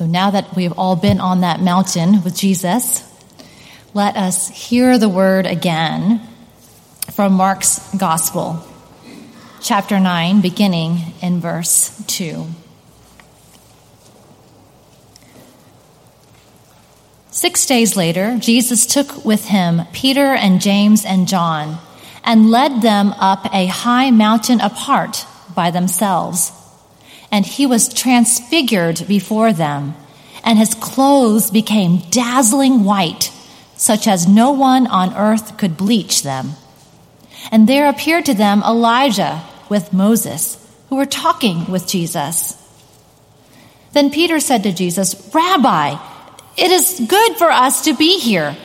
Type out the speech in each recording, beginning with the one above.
So now that we've all been on that mountain with Jesus, let us hear the word again from Mark's Gospel, chapter 9, beginning in verse 2. Six days later, Jesus took with him Peter and James and John and led them up a high mountain apart by themselves. And he was transfigured before them, and his clothes became dazzling white, such as no one on earth could bleach them. And there appeared to them Elijah with Moses, who were talking with Jesus. Then Peter said to Jesus, Rabbi, it is good for us to be here.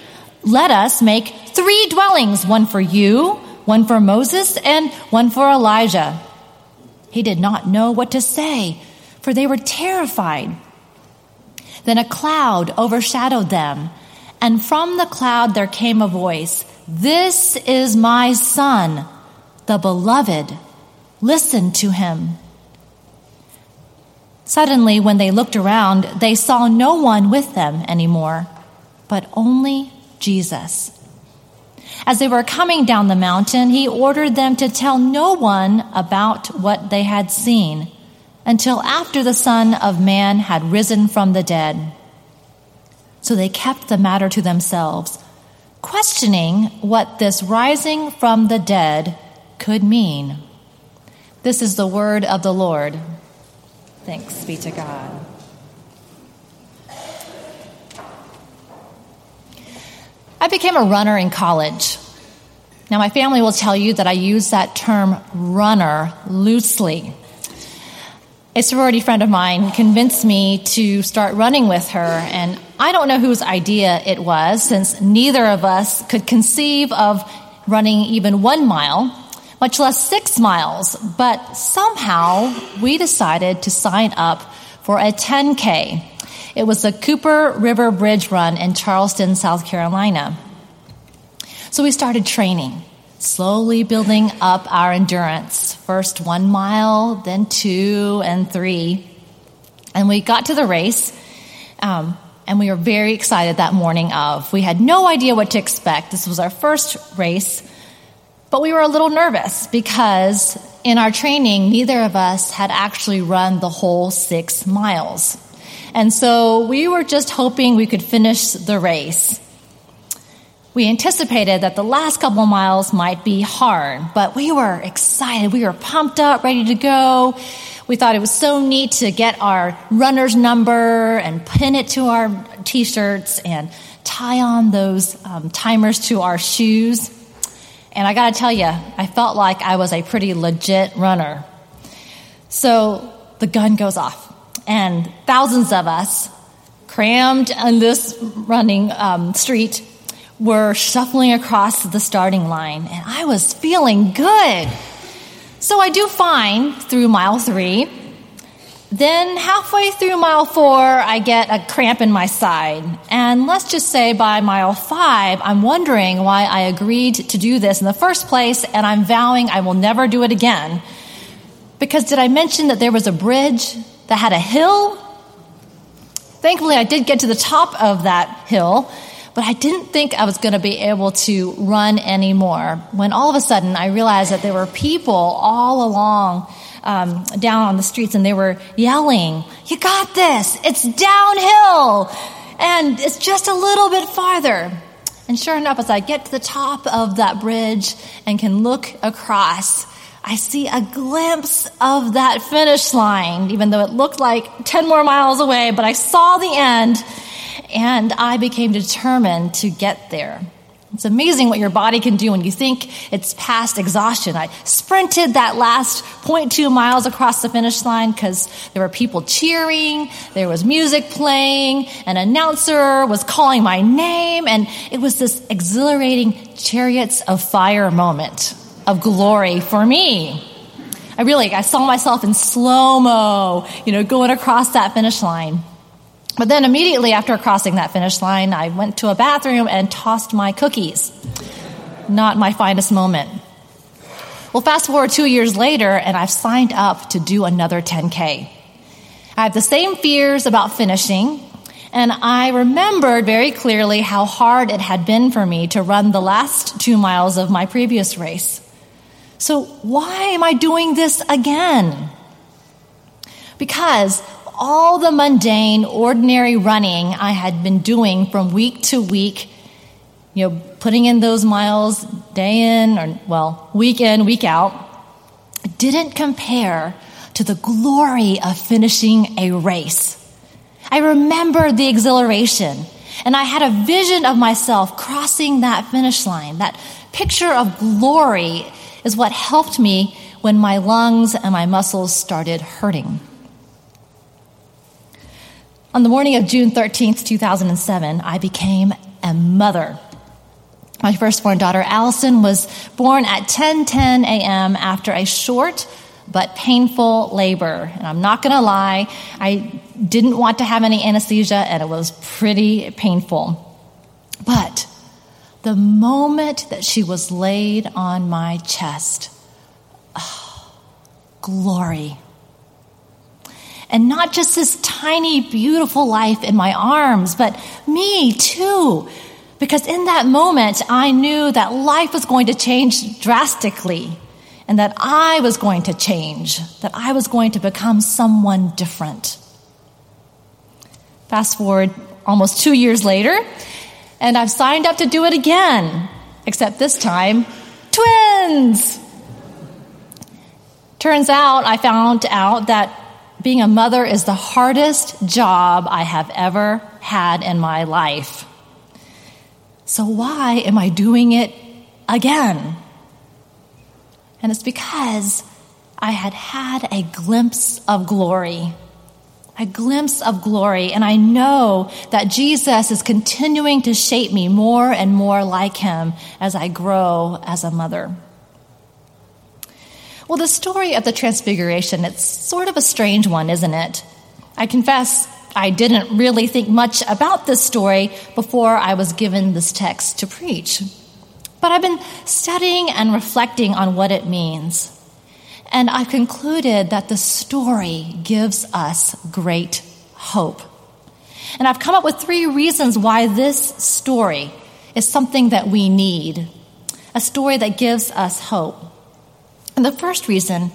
Let us make three dwellings, one for you, one for Moses, and one for Elijah. He did not know what to say, for they were terrified. Then a cloud overshadowed them, and from the cloud there came a voice This is my son, the beloved. Listen to him. Suddenly, when they looked around, they saw no one with them anymore, but only Jesus. As they were coming down the mountain, he ordered them to tell no one about what they had seen until after the Son of Man had risen from the dead. So they kept the matter to themselves, questioning what this rising from the dead could mean. This is the word of the Lord. Thanks be to God. I became a runner in college. Now, my family will tell you that I use that term runner loosely. A sorority friend of mine convinced me to start running with her, and I don't know whose idea it was, since neither of us could conceive of running even one mile, much less six miles. But somehow we decided to sign up for a 10K. It was the Cooper River Bridge Run in Charleston, South Carolina. So we started training, slowly building up our endurance. First one mile, then two and three. And we got to the race, um, and we were very excited that morning of. We had no idea what to expect. This was our first race, but we were a little nervous because in our training, neither of us had actually run the whole six miles. And so we were just hoping we could finish the race. We anticipated that the last couple miles might be hard, but we were excited. We were pumped up, ready to go. We thought it was so neat to get our runner's number and pin it to our t shirts and tie on those um, timers to our shoes. And I got to tell you, I felt like I was a pretty legit runner. So the gun goes off and thousands of us crammed in this running um, street were shuffling across the starting line, and I was feeling good. So I do fine through mile three. Then, halfway through mile four, I get a cramp in my side. And let's just say by mile five, I'm wondering why I agreed to do this in the first place, and I'm vowing I will never do it again. Because did I mention that there was a bridge that had a hill. Thankfully, I did get to the top of that hill, but I didn't think I was going to be able to run anymore. When all of a sudden I realized that there were people all along um, down on the streets and they were yelling, You got this! It's downhill! And it's just a little bit farther. And sure enough, as I get to the top of that bridge and can look across, I see a glimpse of that finish line, even though it looked like 10 more miles away, but I saw the end and I became determined to get there. It's amazing what your body can do when you think it's past exhaustion. I sprinted that last 0.2 miles across the finish line because there were people cheering, there was music playing, an announcer was calling my name, and it was this exhilarating chariots of fire moment of glory for me. I really, I saw myself in slow mo, you know, going across that finish line. But then immediately after crossing that finish line, I went to a bathroom and tossed my cookies. Not my finest moment. Well, fast forward two years later, and I've signed up to do another 10K. I have the same fears about finishing, and I remembered very clearly how hard it had been for me to run the last two miles of my previous race. So, why am I doing this again? Because all the mundane, ordinary running I had been doing from week to week, you know, putting in those miles day in or, well, week in, week out, didn't compare to the glory of finishing a race. I remembered the exhilaration and I had a vision of myself crossing that finish line. That picture of glory is what helped me when my lungs and my muscles started hurting. On the morning of June 13th, 2007, I became a mother. My firstborn daughter, Allison, was born at 10:10 a.m. after a short but painful labor. And I'm not going to lie, I didn't want to have any anesthesia, and it was pretty painful. But the moment that she was laid on my chest, oh, glory and not just this tiny, beautiful life in my arms, but me too. Because in that moment, I knew that life was going to change drastically and that I was going to change, that I was going to become someone different. Fast forward almost two years later, and I've signed up to do it again, except this time, twins! Turns out I found out that being a mother is the hardest job I have ever had in my life. So, why am I doing it again? And it's because I had had a glimpse of glory. A glimpse of glory. And I know that Jesus is continuing to shape me more and more like him as I grow as a mother. Well, the story of the Transfiguration, it's sort of a strange one, isn't it? I confess I didn't really think much about this story before I was given this text to preach. But I've been studying and reflecting on what it means. And I've concluded that the story gives us great hope. And I've come up with three reasons why this story is something that we need a story that gives us hope. And the first reason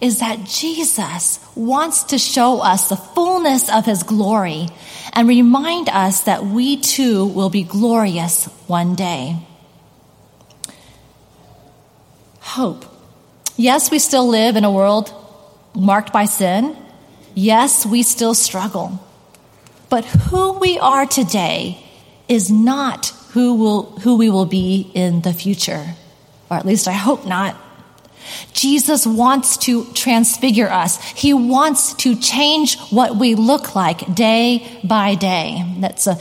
is that Jesus wants to show us the fullness of his glory and remind us that we too will be glorious one day. Hope. Yes, we still live in a world marked by sin. Yes, we still struggle. But who we are today is not who, will, who we will be in the future. Or at least I hope not. Jesus wants to transfigure us. He wants to change what we look like day by day. That's a,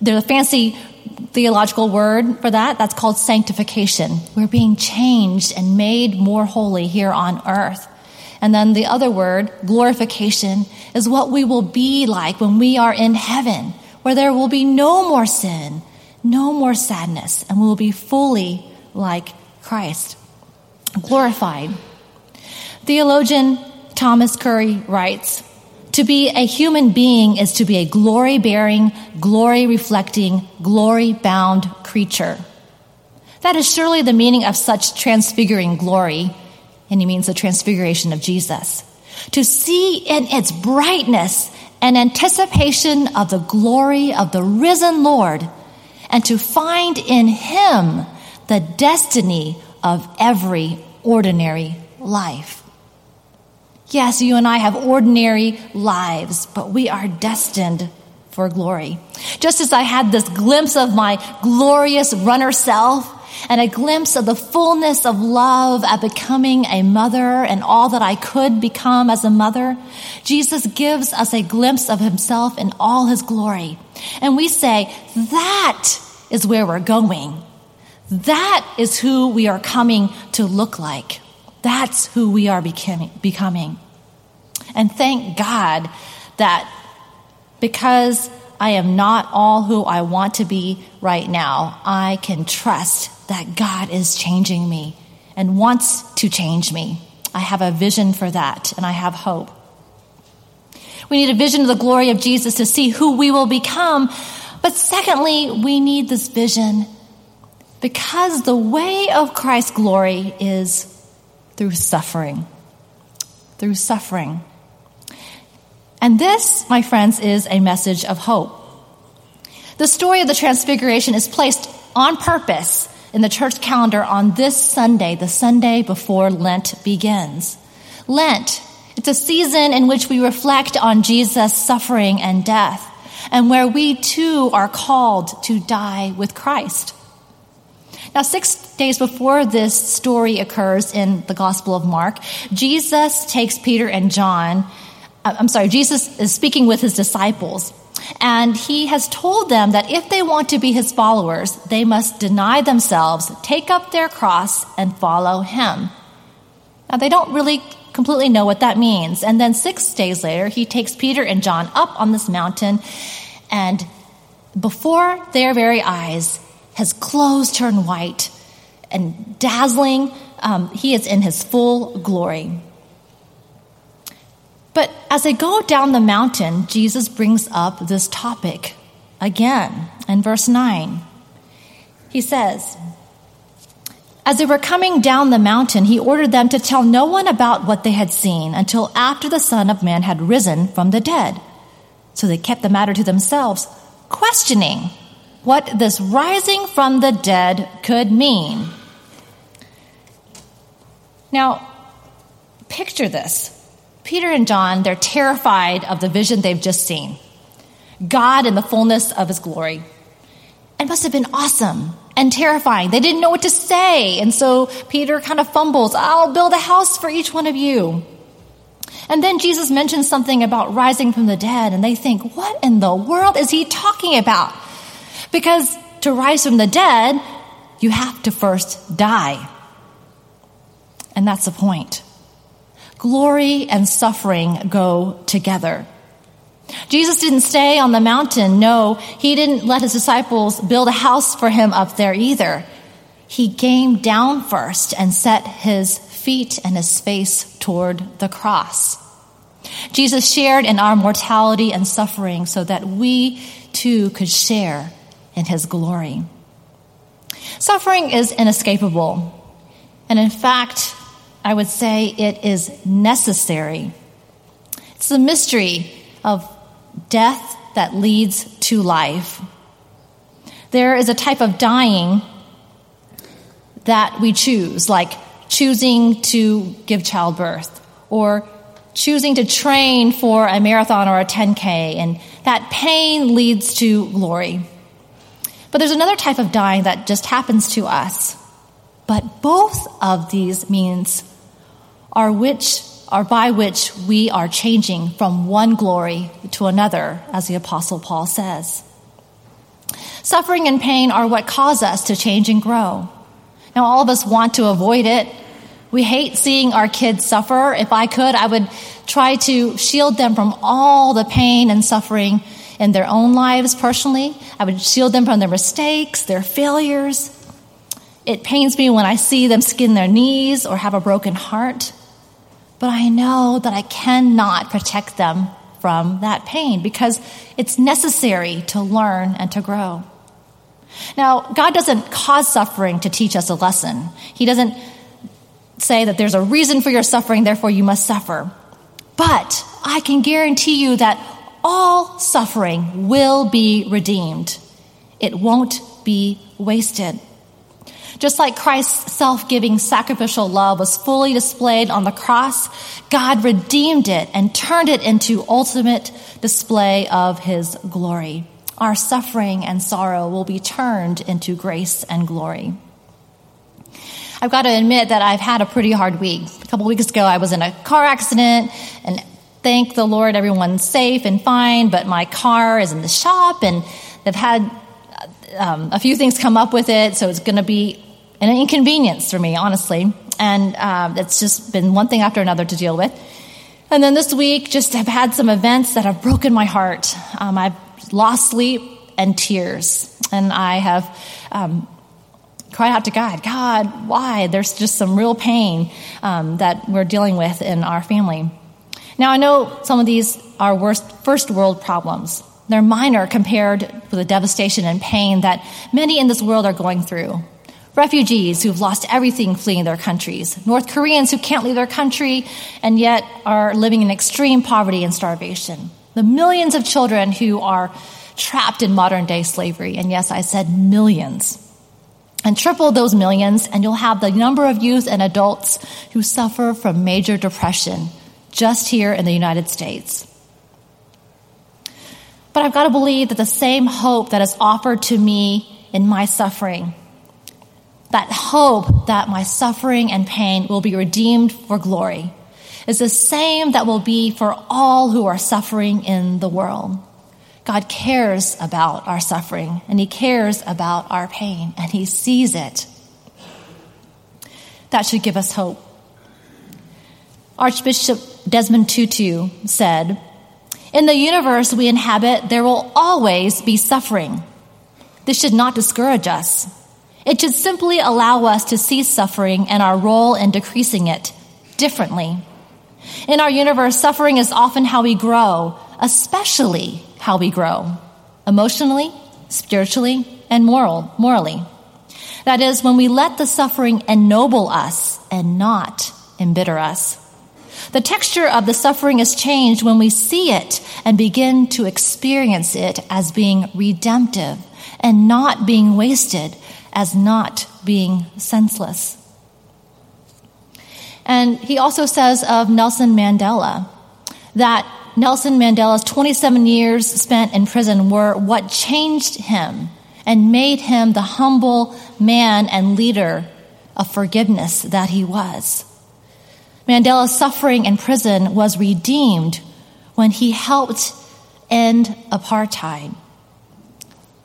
there's a fancy theological word for that. That's called sanctification. We're being changed and made more holy here on earth. And then the other word, glorification, is what we will be like when we are in heaven, where there will be no more sin, no more sadness, and we will be fully like Christ glorified. Theologian Thomas Curry writes To be a human being is to be a glory bearing, glory reflecting, glory bound creature. That is surely the meaning of such transfiguring glory, and he means the transfiguration of Jesus. To see in its brightness an anticipation of the glory of the risen Lord, and to find in him the destiny of every ordinary life. Yes, you and I have ordinary lives, but we are destined for glory. Just as I had this glimpse of my glorious runner self and a glimpse of the fullness of love at becoming a mother and all that I could become as a mother, Jesus gives us a glimpse of himself in all his glory. And we say, that is where we're going. That is who we are coming to look like. That's who we are becoming. And thank God that because I am not all who I want to be right now, I can trust that God is changing me and wants to change me. I have a vision for that and I have hope. We need a vision of the glory of Jesus to see who we will become. But secondly, we need this vision because the way of Christ's glory is through suffering. Through suffering. And this, my friends, is a message of hope. The story of the Transfiguration is placed on purpose in the church calendar on this Sunday, the Sunday before Lent begins. Lent, it's a season in which we reflect on Jesus' suffering and death, and where we too are called to die with Christ. Now, six days before this story occurs in the Gospel of Mark, Jesus takes Peter and John. Uh, I'm sorry, Jesus is speaking with his disciples. And he has told them that if they want to be his followers, they must deny themselves, take up their cross, and follow him. Now, they don't really completely know what that means. And then six days later, he takes Peter and John up on this mountain, and before their very eyes, his clothes turn white and dazzling. Um, he is in his full glory. But as they go down the mountain, Jesus brings up this topic again in verse 9. He says, As they were coming down the mountain, he ordered them to tell no one about what they had seen until after the Son of Man had risen from the dead. So they kept the matter to themselves, questioning what this rising from the dead could mean. Now, picture this. Peter and John, they're terrified of the vision they've just seen God in the fullness of his glory. It must have been awesome and terrifying. They didn't know what to say. And so Peter kind of fumbles, I'll build a house for each one of you. And then Jesus mentions something about rising from the dead, and they think, what in the world is he talking about? Because to rise from the dead, you have to first die. And that's the point. Glory and suffering go together. Jesus didn't stay on the mountain. No, he didn't let his disciples build a house for him up there either. He came down first and set his feet and his face toward the cross. Jesus shared in our mortality and suffering so that we too could share in his glory. Suffering is inescapable. And in fact, I would say it is necessary. It's the mystery of death that leads to life. There is a type of dying that we choose, like choosing to give childbirth or choosing to train for a marathon or a 10K, and that pain leads to glory. But there's another type of dying that just happens to us. But both of these means are which are by which we are changing from one glory to another, as the apostle Paul says. Suffering and pain are what cause us to change and grow. Now, all of us want to avoid it. We hate seeing our kids suffer. If I could, I would try to shield them from all the pain and suffering in their own lives personally. I would shield them from their mistakes, their failures. It pains me when I see them skin their knees or have a broken heart. But I know that I cannot protect them from that pain because it's necessary to learn and to grow. Now, God doesn't cause suffering to teach us a lesson. He doesn't say that there's a reason for your suffering, therefore you must suffer. But I can guarantee you that all suffering will be redeemed. It won't be wasted. Just like Christ's self giving sacrificial love was fully displayed on the cross, God redeemed it and turned it into ultimate display of his glory. Our suffering and sorrow will be turned into grace and glory. I've got to admit that I've had a pretty hard week. A couple weeks ago, I was in a car accident, and thank the Lord, everyone's safe and fine, but my car is in the shop, and they've had um, a few things come up with it, so it's going to be an inconvenience for me, honestly. And um, it's just been one thing after another to deal with. And then this week, just have had some events that have broken my heart. Um, I've lost sleep and tears. And I have um, cried out to God, God, why? There's just some real pain um, that we're dealing with in our family. Now, I know some of these are worst, first world problems. They're minor compared with the devastation and pain that many in this world are going through. Refugees who've lost everything fleeing their countries. North Koreans who can't leave their country and yet are living in extreme poverty and starvation. The millions of children who are trapped in modern day slavery. And yes, I said millions. And triple those millions, and you'll have the number of youth and adults who suffer from major depression just here in the United States. But I've got to believe that the same hope that is offered to me in my suffering, that hope that my suffering and pain will be redeemed for glory, is the same that will be for all who are suffering in the world. God cares about our suffering and He cares about our pain and He sees it. That should give us hope. Archbishop Desmond Tutu said, In the universe we inhabit, there will always be suffering. This should not discourage us. It should simply allow us to see suffering and our role in decreasing it differently. In our universe, suffering is often how we grow, especially how we grow emotionally, spiritually, and moral, morally. That is, when we let the suffering ennoble us and not embitter us. The texture of the suffering is changed when we see it and begin to experience it as being redemptive and not being wasted, as not being senseless. And he also says of Nelson Mandela that Nelson Mandela's 27 years spent in prison were what changed him and made him the humble man and leader of forgiveness that he was. Mandela's suffering in prison was redeemed when he helped end apartheid.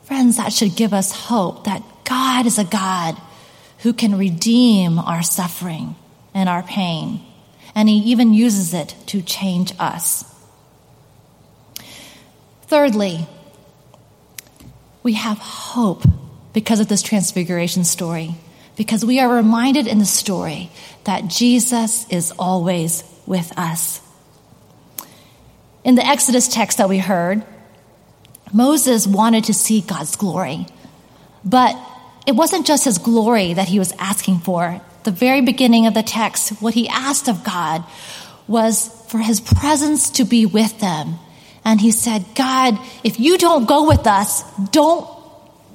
Friends, that should give us hope that God is a God who can redeem our suffering and our pain, and He even uses it to change us. Thirdly, we have hope because of this transfiguration story because we are reminded in the story that Jesus is always with us. In the Exodus text that we heard, Moses wanted to see God's glory, but it wasn't just his glory that he was asking for. The very beginning of the text, what he asked of God was for his presence to be with them. And he said, God, if you don't go with us, don't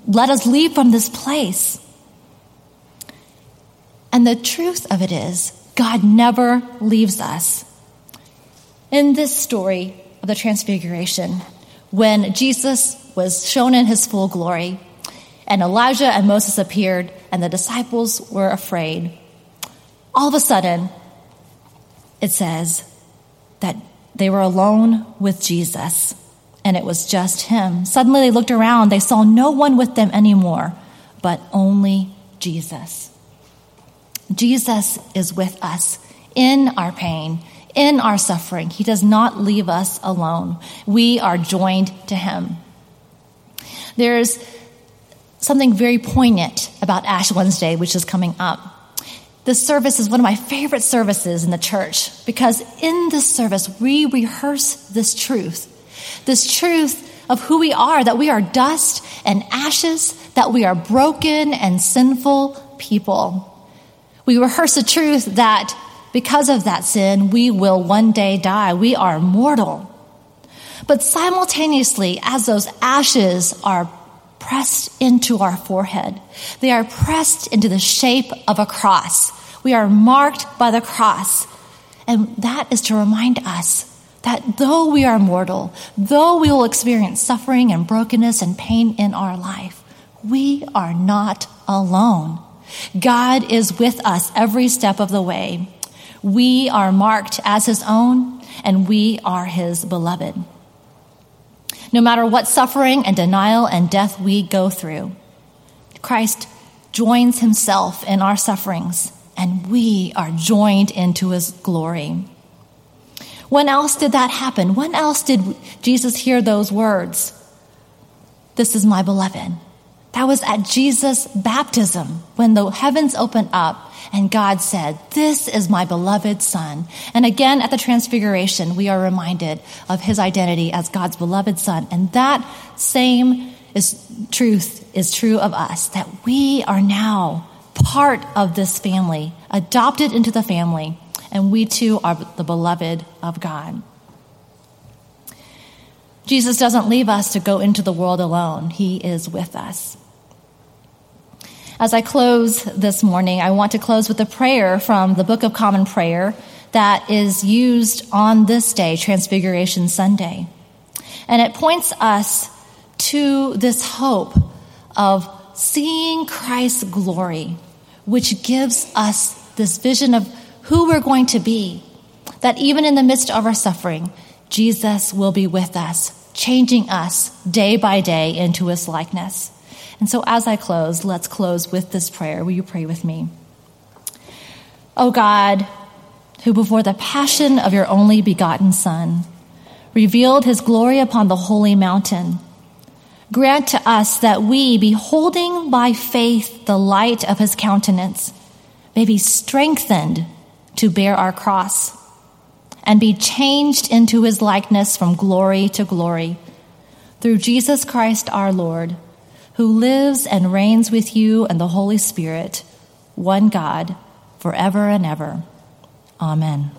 let us leave from this place. And the truth of it is, God never leaves us. In this story of the Transfiguration, when Jesus was shown in his full glory, and Elijah and Moses appeared, and the disciples were afraid, all of a sudden, it says that they were alone with Jesus, and it was just him. Suddenly they looked around, they saw no one with them anymore, but only Jesus. Jesus is with us in our pain, in our suffering. He does not leave us alone. We are joined to Him. There's something very poignant about Ash Wednesday, which is coming up. This service is one of my favorite services in the church because in this service, we rehearse this truth. This truth of who we are, that we are dust and ashes, that we are broken and sinful people. We rehearse the truth that because of that sin, we will one day die. We are mortal. But simultaneously, as those ashes are pressed into our forehead, they are pressed into the shape of a cross. We are marked by the cross. And that is to remind us that though we are mortal, though we will experience suffering and brokenness and pain in our life, we are not alone. God is with us every step of the way. We are marked as his own, and we are his beloved. No matter what suffering and denial and death we go through, Christ joins himself in our sufferings, and we are joined into his glory. When else did that happen? When else did Jesus hear those words? This is my beloved. That was at Jesus' baptism when the heavens opened up and God said, This is my beloved Son. And again at the Transfiguration, we are reminded of his identity as God's beloved Son. And that same is, truth is true of us, that we are now part of this family, adopted into the family, and we too are the beloved of God. Jesus doesn't leave us to go into the world alone. He is with us. As I close this morning, I want to close with a prayer from the Book of Common Prayer that is used on this day, Transfiguration Sunday. And it points us to this hope of seeing Christ's glory, which gives us this vision of who we're going to be. That even in the midst of our suffering, Jesus will be with us, changing us day by day into his likeness. And so, as I close, let's close with this prayer. Will you pray with me? Oh God, who before the passion of your only begotten Son revealed his glory upon the holy mountain, grant to us that we, beholding by faith the light of his countenance, may be strengthened to bear our cross and be changed into his likeness from glory to glory through Jesus Christ our Lord who lives and reigns with you and the Holy Spirit, one God, forever and ever. Amen.